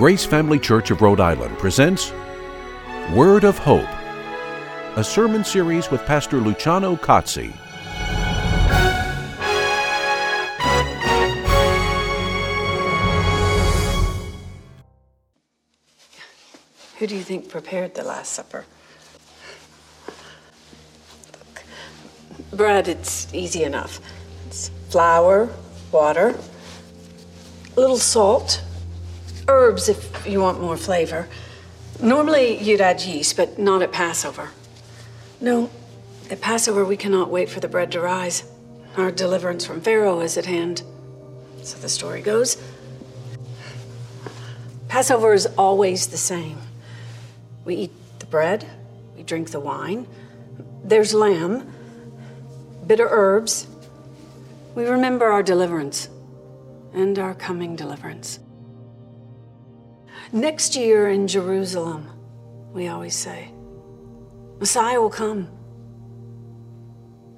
Grace Family Church of Rhode Island presents Word of Hope, a sermon series with Pastor Luciano Cozzi. Who do you think prepared the Last Supper? Look, bread, it's easy enough. It's flour, water, a little salt, herbs if you want more flavor. Normally you'd add yeast, but not at Passover. No, at Passover we cannot wait for the bread to rise. Our deliverance from Pharaoh is at hand. So the story goes. Passover is always the same. We eat the bread, we drink the wine, there's lamb, bitter herbs. We remember our deliverance and our coming deliverance. Next year in Jerusalem, we always say, Messiah will come.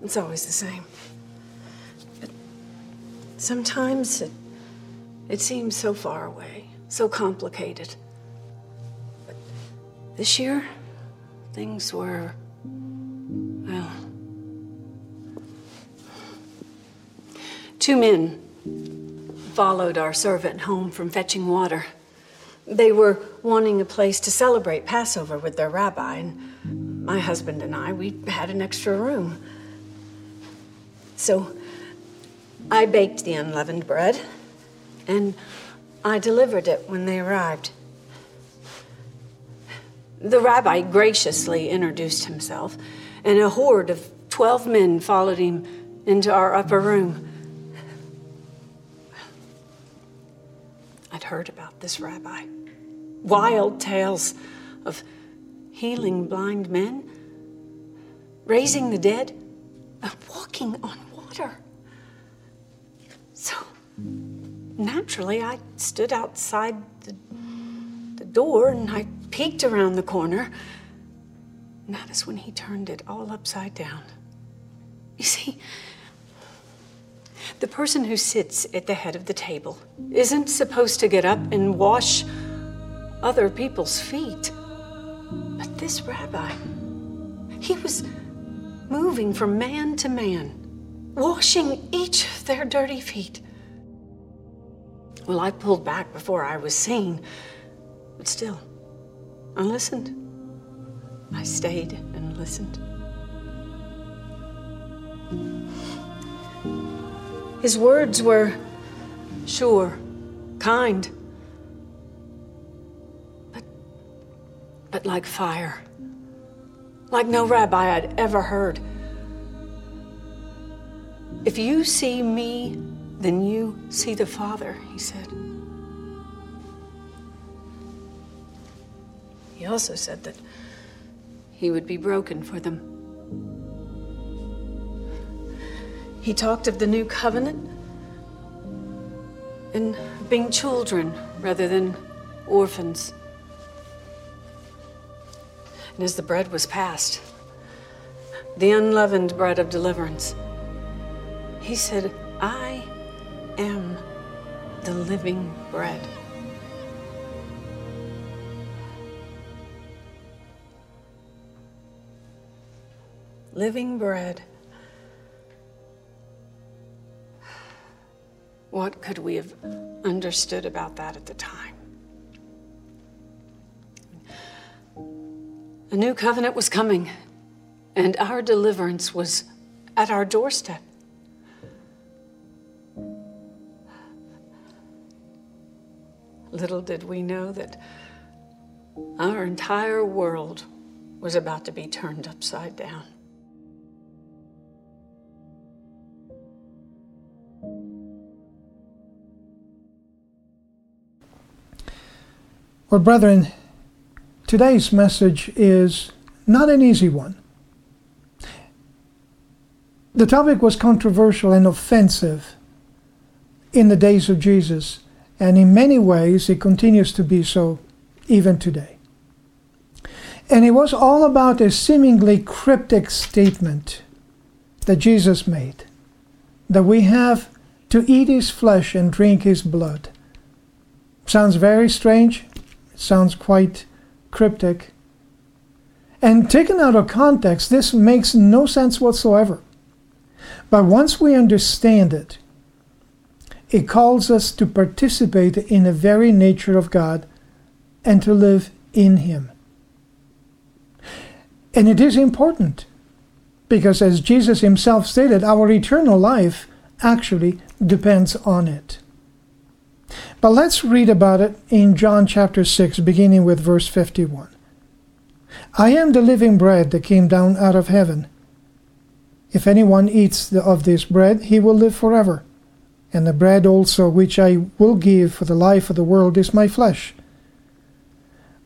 It's always the same. But sometimes it, it seems so far away, so complicated. But this year, things were, well, two men followed our servant home from fetching water. They were wanting a place to celebrate Passover with their rabbi, and my husband and I, we had an extra room. So I baked the unleavened bread, and I delivered it when they arrived. The rabbi graciously introduced himself, and a horde of 12 men followed him into our upper room. Heard about this rabbi. Wild tales of healing blind men, raising the dead, and walking on water. So naturally, I stood outside the, the door and I peeked around the corner. And that is when he turned it all upside down. You see, the person who sits at the head of the table isn't supposed to get up and wash other people's feet. But this rabbi, he was moving from man to man, washing each of their dirty feet. Well, I pulled back before I was seen, but still, I listened. I stayed and listened. His words were sure, kind, but, but like fire, like no rabbi I'd ever heard. If you see me, then you see the Father, he said. He also said that he would be broken for them. He talked of the new covenant and being children rather than orphans. And as the bread was passed, the unleavened bread of deliverance, he said, I am the living bread. Living bread. What could we have understood about that at the time? A new covenant was coming, and our deliverance was at our doorstep. Little did we know that our entire world was about to be turned upside down. Well, brethren, today's message is not an easy one. The topic was controversial and offensive in the days of Jesus, and in many ways it continues to be so even today. And it was all about a seemingly cryptic statement that Jesus made that we have to eat his flesh and drink his blood. Sounds very strange, sounds quite cryptic. And taken out of context, this makes no sense whatsoever. But once we understand it, it calls us to participate in the very nature of God and to live in Him. And it is important because, as Jesus Himself stated, our eternal life actually depends on it. But let's read about it in John chapter 6, beginning with verse 51. I am the living bread that came down out of heaven. If anyone eats of this bread, he will live forever. And the bread also which I will give for the life of the world is my flesh.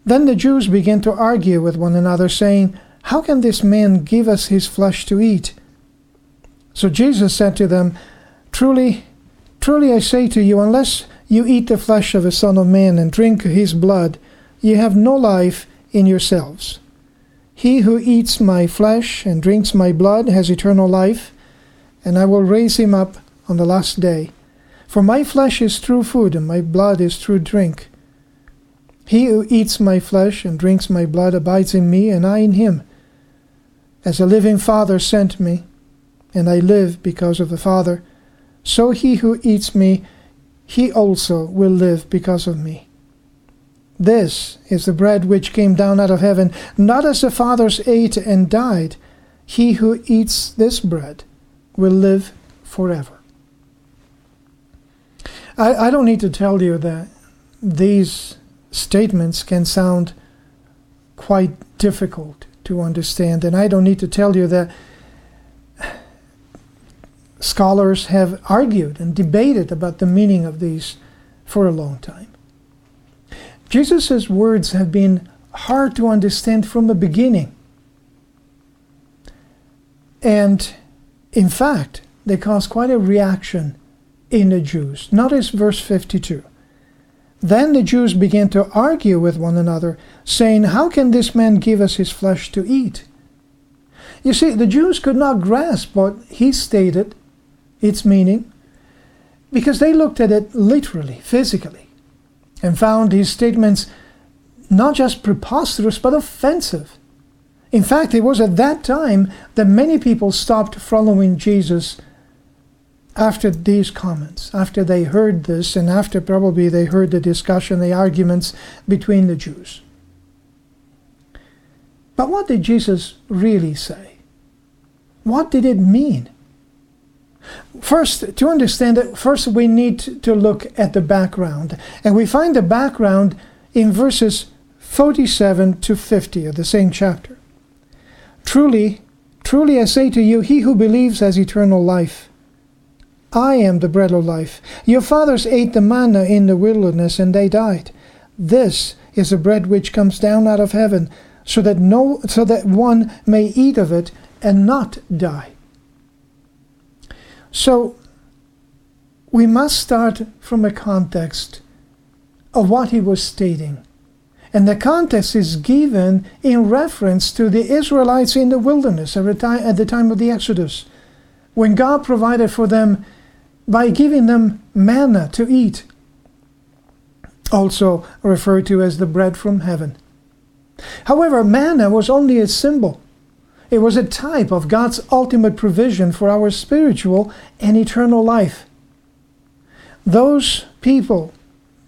Then the Jews began to argue with one another, saying, How can this man give us his flesh to eat? So Jesus said to them, Truly, truly I say to you, unless you eat the flesh of the Son of Man and drink his blood, you have no life in yourselves. He who eats my flesh and drinks my blood has eternal life, and I will raise him up on the last day. For my flesh is true food, and my blood is true drink. He who eats my flesh and drinks my blood abides in me, and I in him. As a living Father sent me, and I live because of the Father, so he who eats me, he also will live because of me. This is the bread which came down out of heaven, not as the fathers ate and died. He who eats this bread will live forever. I, I don't need to tell you that these statements can sound quite difficult to understand, and I don't need to tell you that scholars have argued and debated about the meaning of these for a long time. Jesus' words have been hard to understand from the beginning. And in fact, they caused quite a reaction in the Jews. Notice verse 52. Then the Jews began to argue with one another, saying, How can this man give us his flesh to eat? You see, the Jews could not grasp what he stated, its meaning, because they looked at it literally, physically, and found his statements not just preposterous, but offensive. In fact, it was at that time that many people stopped following Jesus after these comments, after they heard this, and after probably they heard the discussion, the arguments between the Jews. But what did Jesus really say? What did it mean? First, to understand it, first we need to look at the background. And we find the background in verses 47 to 50 of the same chapter. Truly, truly I say to you, he who believes has eternal life. I am the bread of life. Your fathers ate the manna in the wilderness and they died. This is the bread which comes down out of heaven, so that no so that one may eat of it and not die. So we must start from a context of what he was stating. And the context is given in reference to the Israelites in the wilderness at the time, of the Exodus, when God provided for them by giving them manna to eat, also referred to as the bread from heaven. However, manna was only a symbol. It was a type of God's ultimate provision for our spiritual and eternal life. Those people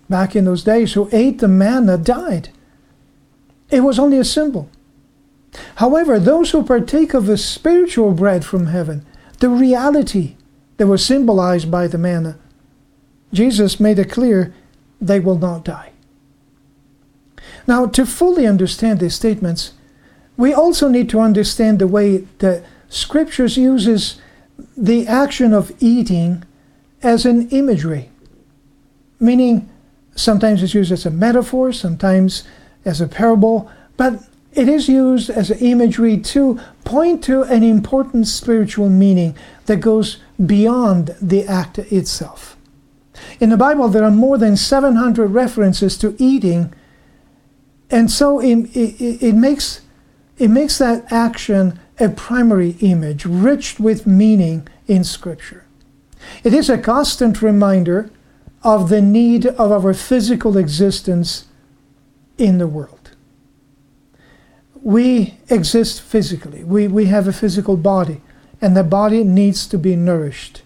back in those days who ate the manna died. It was only a symbol. However, those who partake of the spiritual bread from heaven, the reality that was symbolized by the manna, Jesus made it clear they will not die. Now, to fully understand these statements, we also need to understand the way the Scriptures uses the action of eating as an imagery, meaning sometimes it's used as a metaphor, sometimes as a parable, but it is used as an imagery to point to an important spiritual meaning that goes beyond the act itself. In the Bible, there are more than 700 references to eating, and so it, it, it, makes, it makes that action a primary image, rich with meaning in Scripture. It is a constant reminder of the need of our physical existence in the world. We exist physically, we, we have a physical body, and the body needs to be nourished.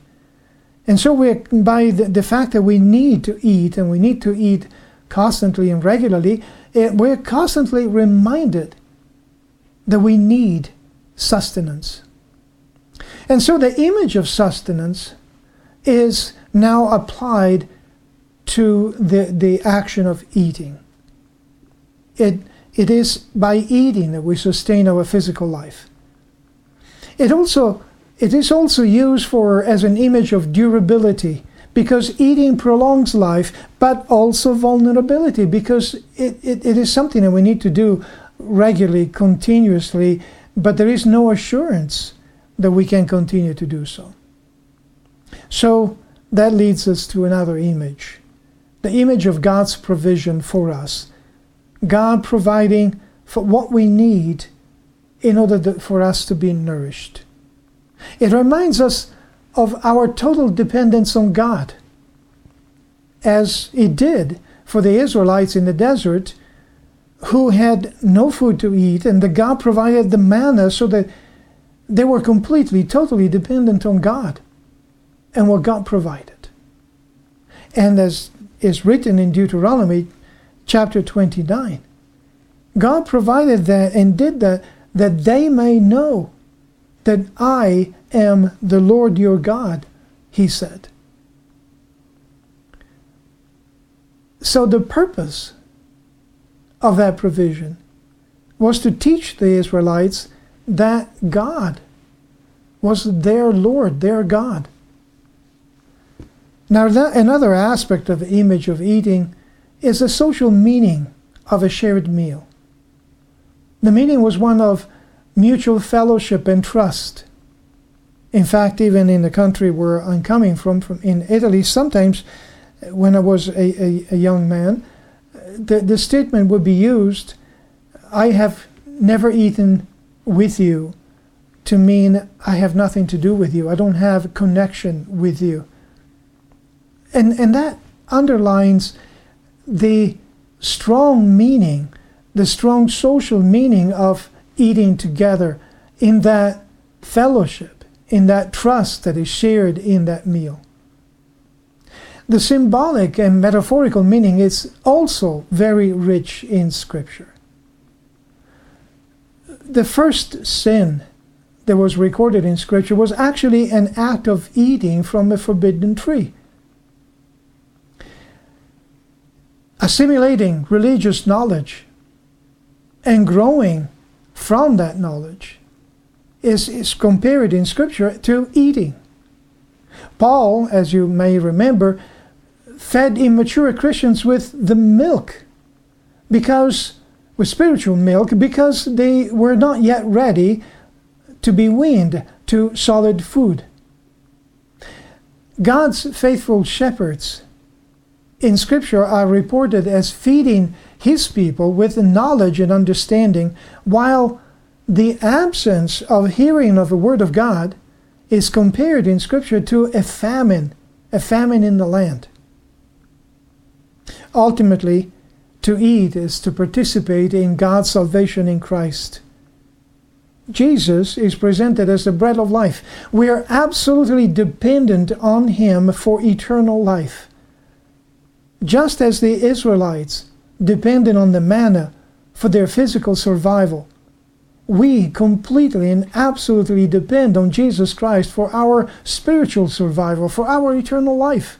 And so we by the, the fact that we need to eat and we need to eat constantly and regularly, it, we're constantly reminded that we need sustenance. And so the image of sustenance is now applied to the, the action of eating. It, it is by eating that we sustain our physical life. It also it is also used for as an image of durability because eating prolongs life, but also vulnerability because it, it, it is something that we need to do regularly, continuously, but there is no assurance that we can continue to do so. So that leads us to another image the image of God's provision for us. God providing for what we need in order to, for us to be nourished. It reminds us of our total dependence on God, as it did for the Israelites in the desert who had no food to eat, and the God provided the manna so that they were completely, totally dependent on God and what God provided. And as is written in Deuteronomy chapter 29, God provided that and did that that they may know that I am the Lord your God, he said. So the purpose of that provision was to teach the Israelites that God was their Lord, their God. Now, that, another aspect of the image of eating is the social meaning of a shared meal. The meaning was one of mutual fellowship and trust. In fact, even in the country where I'm coming from, from in Italy, sometimes when I was a, a, a young man, the, the statement would be used I have never eaten with you to mean I have nothing to do with you. I don't have connection with you. And, and that underlines the strong meaning, the strong social meaning of eating together in that fellowship, in that trust that is shared in that meal. The symbolic and metaphorical meaning is also very rich in Scripture. The first sin that was recorded in Scripture was actually an act of eating from a forbidden tree. Assimilating religious knowledge and growing from that knowledge is, is compared in Scripture to eating. Paul, as you may remember, fed immature Christians with the milk because with spiritual milk because they were not yet ready to be weaned to solid food. God's faithful shepherds in Scripture are reported as feeding his people with knowledge and understanding, while the absence of hearing of the Word of God is compared in Scripture to a famine, a famine in the land. Ultimately, to eat is to participate in God's salvation in Christ. Jesus is presented as the bread of life. We are absolutely dependent on Him for eternal life. Just as the Israelites depended on the manna for their physical survival, we completely and absolutely depend on Jesus Christ for our spiritual survival, for our eternal life.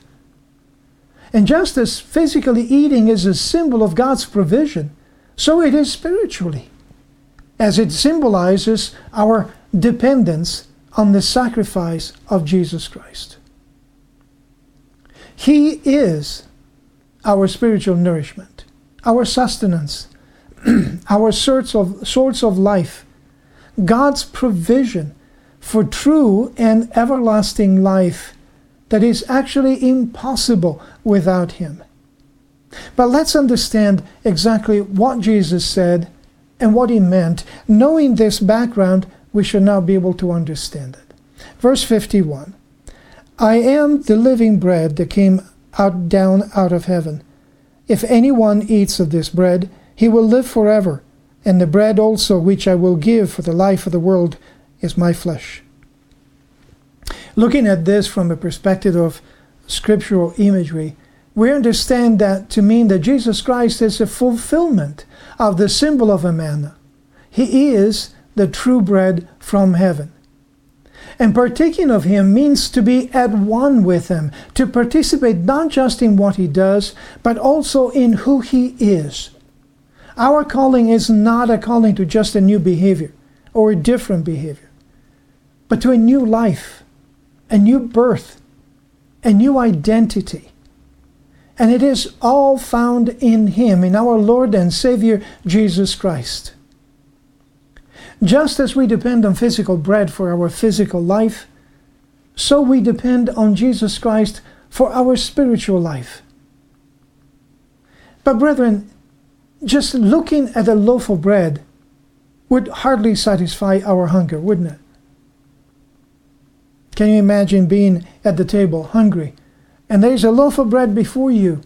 And just as physically eating is a symbol of God's provision, so it is spiritually, as it symbolizes our dependence on the sacrifice of Jesus Christ. He is our spiritual nourishment, our sustenance, our sorts of, source of life, God's provision for true and everlasting life that is actually impossible without Him. But let's understand exactly what Jesus said and what He meant. Knowing this background, we should now be able to understand it. Verse 51 I am the living bread that came out down out of heaven. If anyone eats of this bread, he will live forever, and the bread also which I will give for the life of the world is my flesh. Looking at this from a perspective of scriptural imagery, we understand that to mean that Jesus Christ is a fulfillment of the symbol of a manna. He is the true bread from heaven. And partaking of him means to be at one with him, to participate not just in what he does, but also in who he is. Our calling is not a calling to just a new behavior or a different behavior, but to a new life, a new birth, a new identity. And it is all found in him, in our Lord and Savior Jesus Christ. Just as we depend on physical bread for our physical life, so we depend on Jesus Christ for our spiritual life. But, brethren, just looking at a loaf of bread would hardly satisfy our hunger, wouldn't it? Can you imagine being at the table hungry and there's a loaf of bread before you?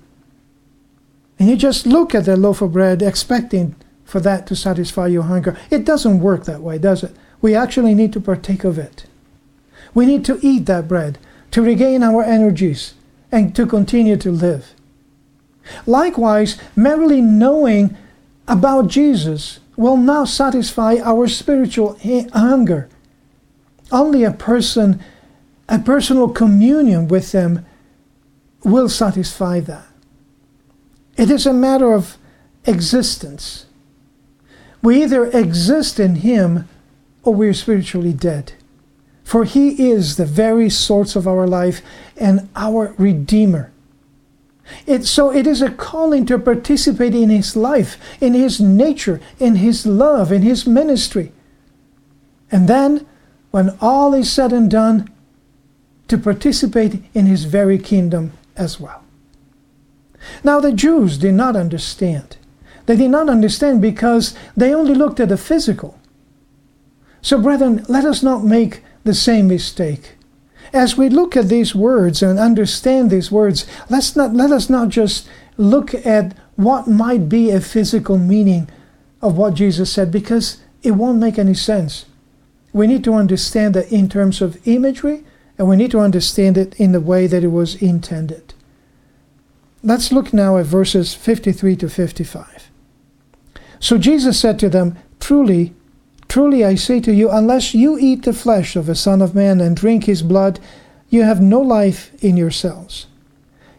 And you just look at the loaf of bread expecting for that to satisfy your hunger. It doesn't work that way, does it? We actually need to partake of it. We need to eat that bread to regain our energies and to continue to live. Likewise, merely knowing about Jesus will not satisfy our spiritual hunger. Only a person, a personal communion with Him will satisfy that. It is a matter of existence. We either exist in Him or we're spiritually dead. For He is the very source of our life and our Redeemer. It, so it is a calling to participate in His life, in His nature, in His love, in His ministry. And then, when all is said and done, to participate in His very kingdom as well. Now, the Jews did not understand. They did not understand because they only looked at the physical. So, brethren, let us not make the same mistake. As we look at these words and understand these words, let's not, let us not just look at what might be a physical meaning of what Jesus said because it won't make any sense. We need to understand it in terms of imagery and we need to understand it in the way that it was intended. Let's look now at verses 53 to 55. So Jesus said to them, Truly, truly I say to you, unless you eat the flesh of the Son of Man and drink his blood, you have no life in yourselves.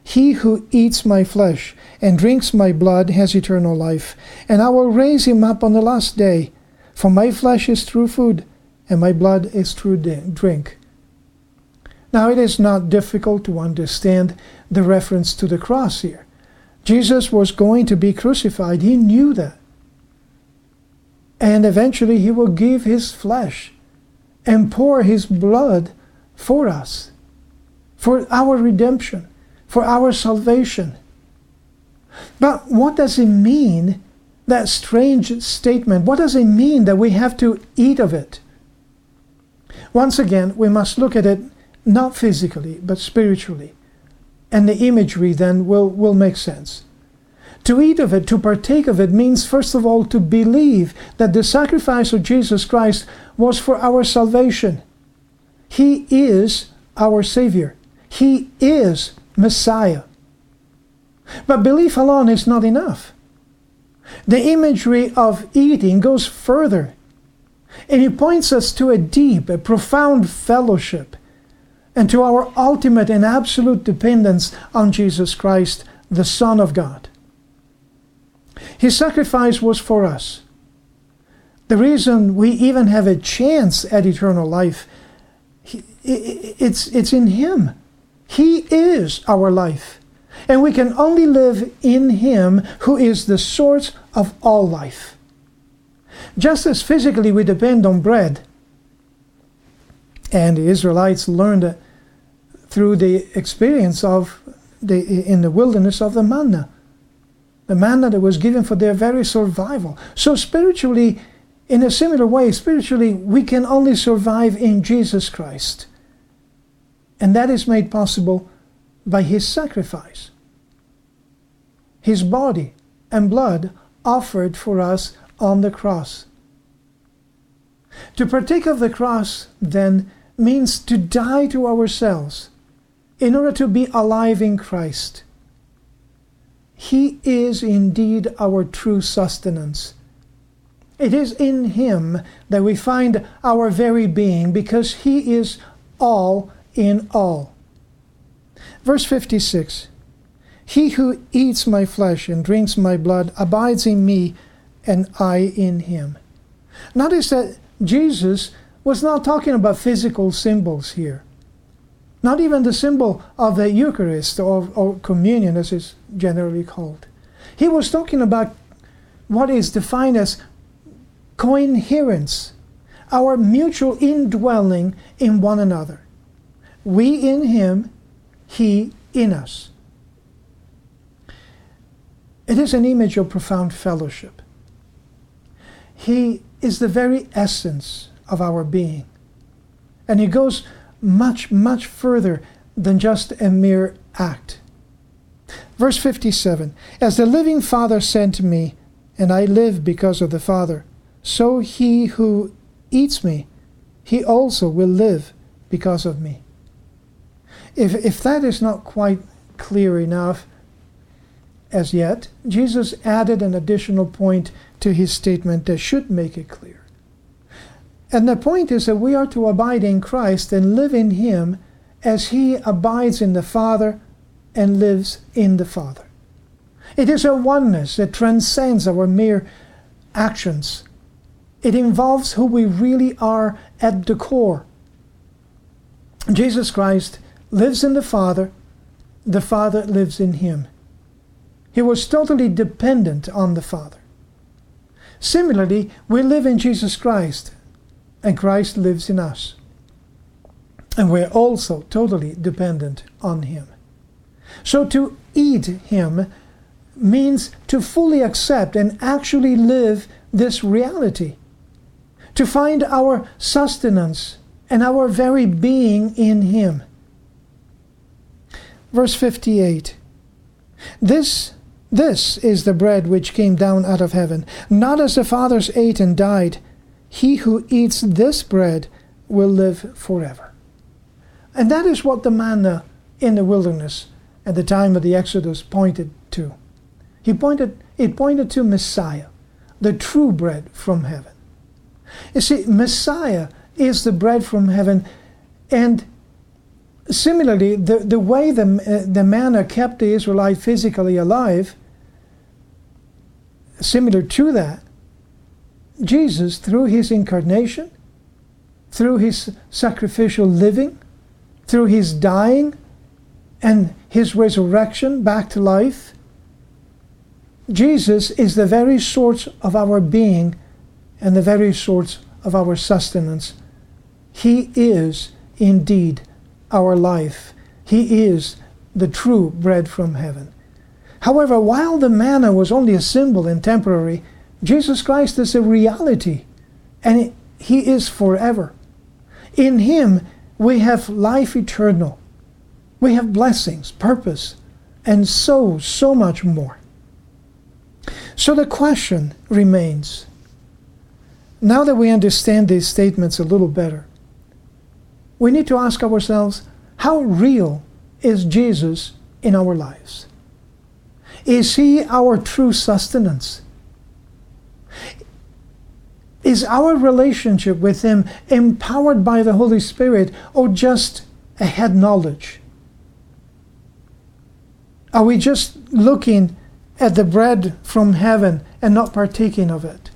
He who eats my flesh and drinks my blood has eternal life, and I will raise him up on the last day. For my flesh is true food, and my blood is true drink. Now, it is not difficult to understand the reference to the cross here. Jesus was going to be crucified. He knew that. And eventually he will give his flesh and pour his blood for us, for our redemption, for our salvation. But what does it mean, that strange statement? What does it mean that we have to eat of it? Once again, we must look at it not physically, but spiritually. And the imagery then will, will make sense. To eat of it, to partake of it, means first of all to believe that the sacrifice of Jesus Christ was for our salvation. He is our Savior, He is Messiah. But belief alone is not enough. The imagery of eating goes further, and it points us to a deep, a profound fellowship, and to our ultimate and absolute dependence on Jesus Christ, the Son of God. His sacrifice was for us. The reason we even have a chance at eternal life, it's, it's in Him. He is our life. And we can only live in Him who is the source of all life. Just as physically we depend on bread, and the Israelites learned through the experience of the in the wilderness of the manna the manna that was given for their very survival. So, spiritually, in a similar way, spiritually, we can only survive in Jesus Christ. And that is made possible by His sacrifice. His body and blood offered for us on the cross. To partake of the cross, then, means to die to ourselves in order to be alive in Christ. He is indeed our true sustenance. It is in Him that we find our very being because He is all in all. Verse 56 He who eats my flesh and drinks my blood abides in me, and I in him. Notice that Jesus was not talking about physical symbols here. Not even the symbol of the Eucharist or, or communion, as it's generally called. He was talking about what is defined as coherence, our mutual indwelling in one another. We in Him, He in us. It is an image of profound fellowship. He is the very essence of our being. And He goes much, much further than just a mere act. Verse 57 As the living Father sent me, and I live because of the Father, so he who eats me, he also will live because of me. If, if that is not quite clear enough as yet, Jesus added an additional point to his statement that should make it clear. And the point is that we are to abide in Christ and live in Him as He abides in the Father and lives in the Father. It is a oneness that transcends our mere actions. It involves who we really are at the core. Jesus Christ lives in the Father, the Father lives in Him. He was totally dependent on the Father. Similarly, we live in Jesus Christ and Christ lives in us. And we're also totally dependent on Him. So to eat Him means to fully accept and actually live this reality, to find our sustenance and our very being in Him. Verse 58 This this is the bread which came down out of heaven, not as the fathers ate and died he who eats this bread will live forever. And that is what the manna in the wilderness at the time of the Exodus pointed to. He pointed, it pointed to Messiah, the true bread from heaven. You see, Messiah is the bread from heaven, and similarly, the, the way the, the manna kept the Israelite physically alive, similar to that, Jesus, through his incarnation, through his sacrificial living, through his dying and his resurrection back to life, Jesus is the very source of our being and the very source of our sustenance. He is indeed our life. He is the true bread from heaven. However, while the manna was only a symbol and temporary, Jesus Christ is a reality, and He is forever. In Him, we have life eternal. We have blessings, purpose, and so, so much more. So the question remains now that we understand these statements a little better, we need to ask ourselves how real is Jesus in our lives? Is He our true sustenance? Is our relationship with Him empowered by the Holy Spirit or just a head knowledge? Are we just looking at the bread from heaven and not partaking of it?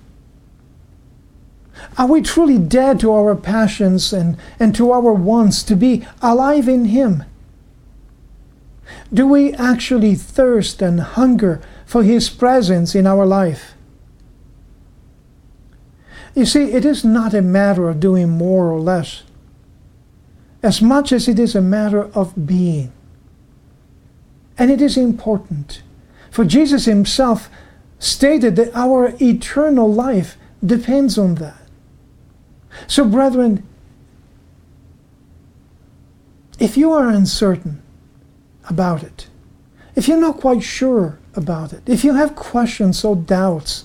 Are we truly dead to our passions and, and to our wants to be alive in Him? Do we actually thirst and hunger for His presence in our life? You see, it is not a matter of doing more or less, as much as it is a matter of being. And it is important. For Jesus himself stated that our eternal life depends on that. So, brethren, if you are uncertain about it, if you're not quite sure about it. If you have questions or doubts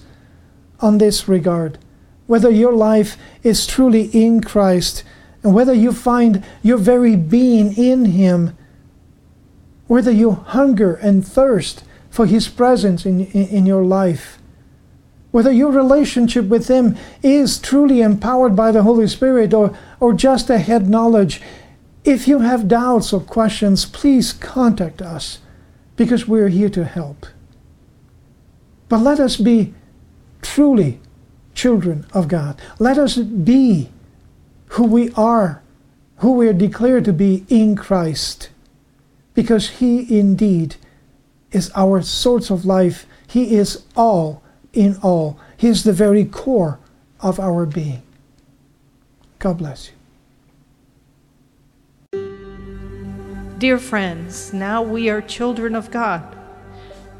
on this regard, whether your life is truly in Christ and whether you find your very being in Him, whether you hunger and thirst for His presence in, in, in, your life, whether your relationship with Him is truly empowered by the Holy Spirit or, or just a head knowledge. If you have doubts or questions, please contact us because we're here to help. But let us be truly children of God. Let us be who we are, who we are declared to be in Christ, because He indeed is our source of life. He is all in all. He is the very core of our being. God bless you. Dear friends, now we are children of God,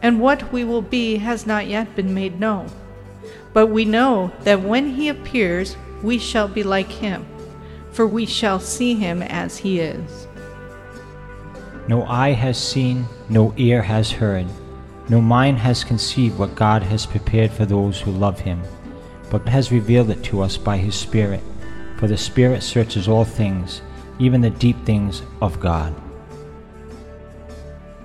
and what we will be has not yet been made known. But we know that when He appears, we shall be like Him for we shall see him as he is. No eye has seen, no ear has heard, no mind has conceived what God has prepared for those who love him, but has revealed it to us by his Spirit. For the Spirit searches all things, even the deep things of God.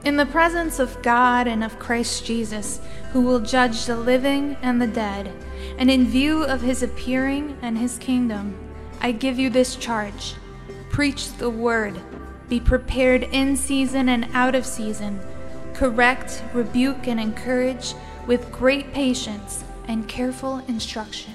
In the presence of God and of Christ Jesus, who will judge the living and the dead, and in view of his appearing and his kingdom, I give you this charge. Preach the word, be prepared in season and out of season, correct, rebuke, and encourage with great patience and careful instruction.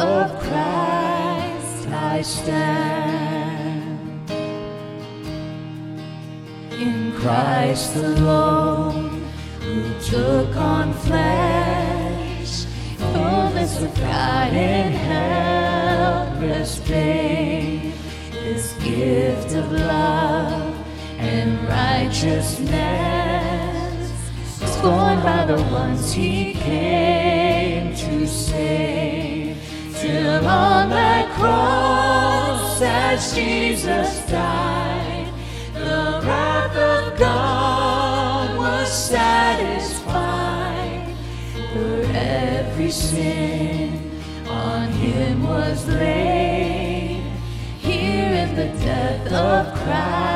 of Christ I stand. In Christ alone, who took on flesh, fullness of God in helpless pain, this gift of love and righteousness, scorned by the ones he came to save. Till on that cross, as Jesus died, the wrath of God was satisfied. For every sin on him was laid, here in the death of Christ.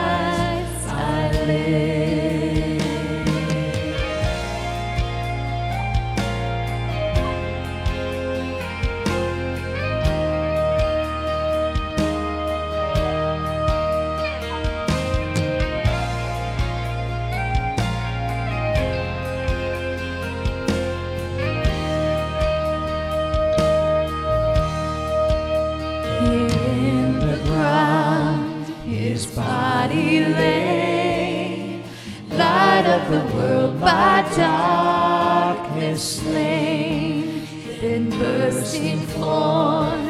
Darkness slain, then bursting forth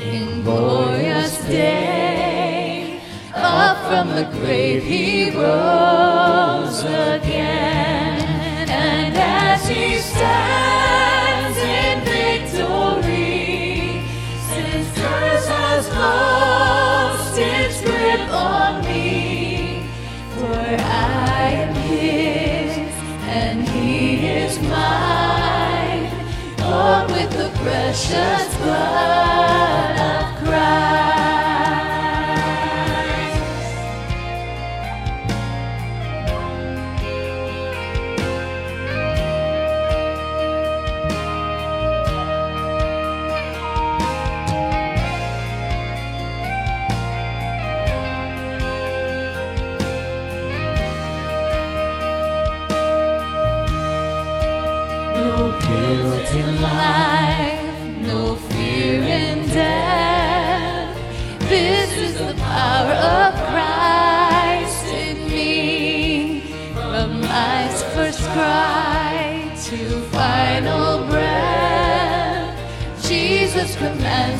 in glorious day. Up from the grave he rose again, and as he stands in victory, since curse has lost its grip on precious blood of Christ.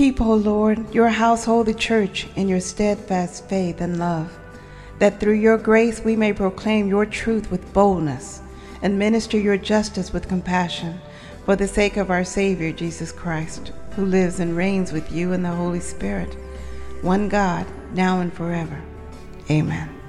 Keep, O Lord, your household the church in your steadfast faith and love, that through your grace we may proclaim your truth with boldness and minister your justice with compassion, for the sake of our Savior Jesus Christ, who lives and reigns with you in the Holy Spirit, one God, now and forever. Amen.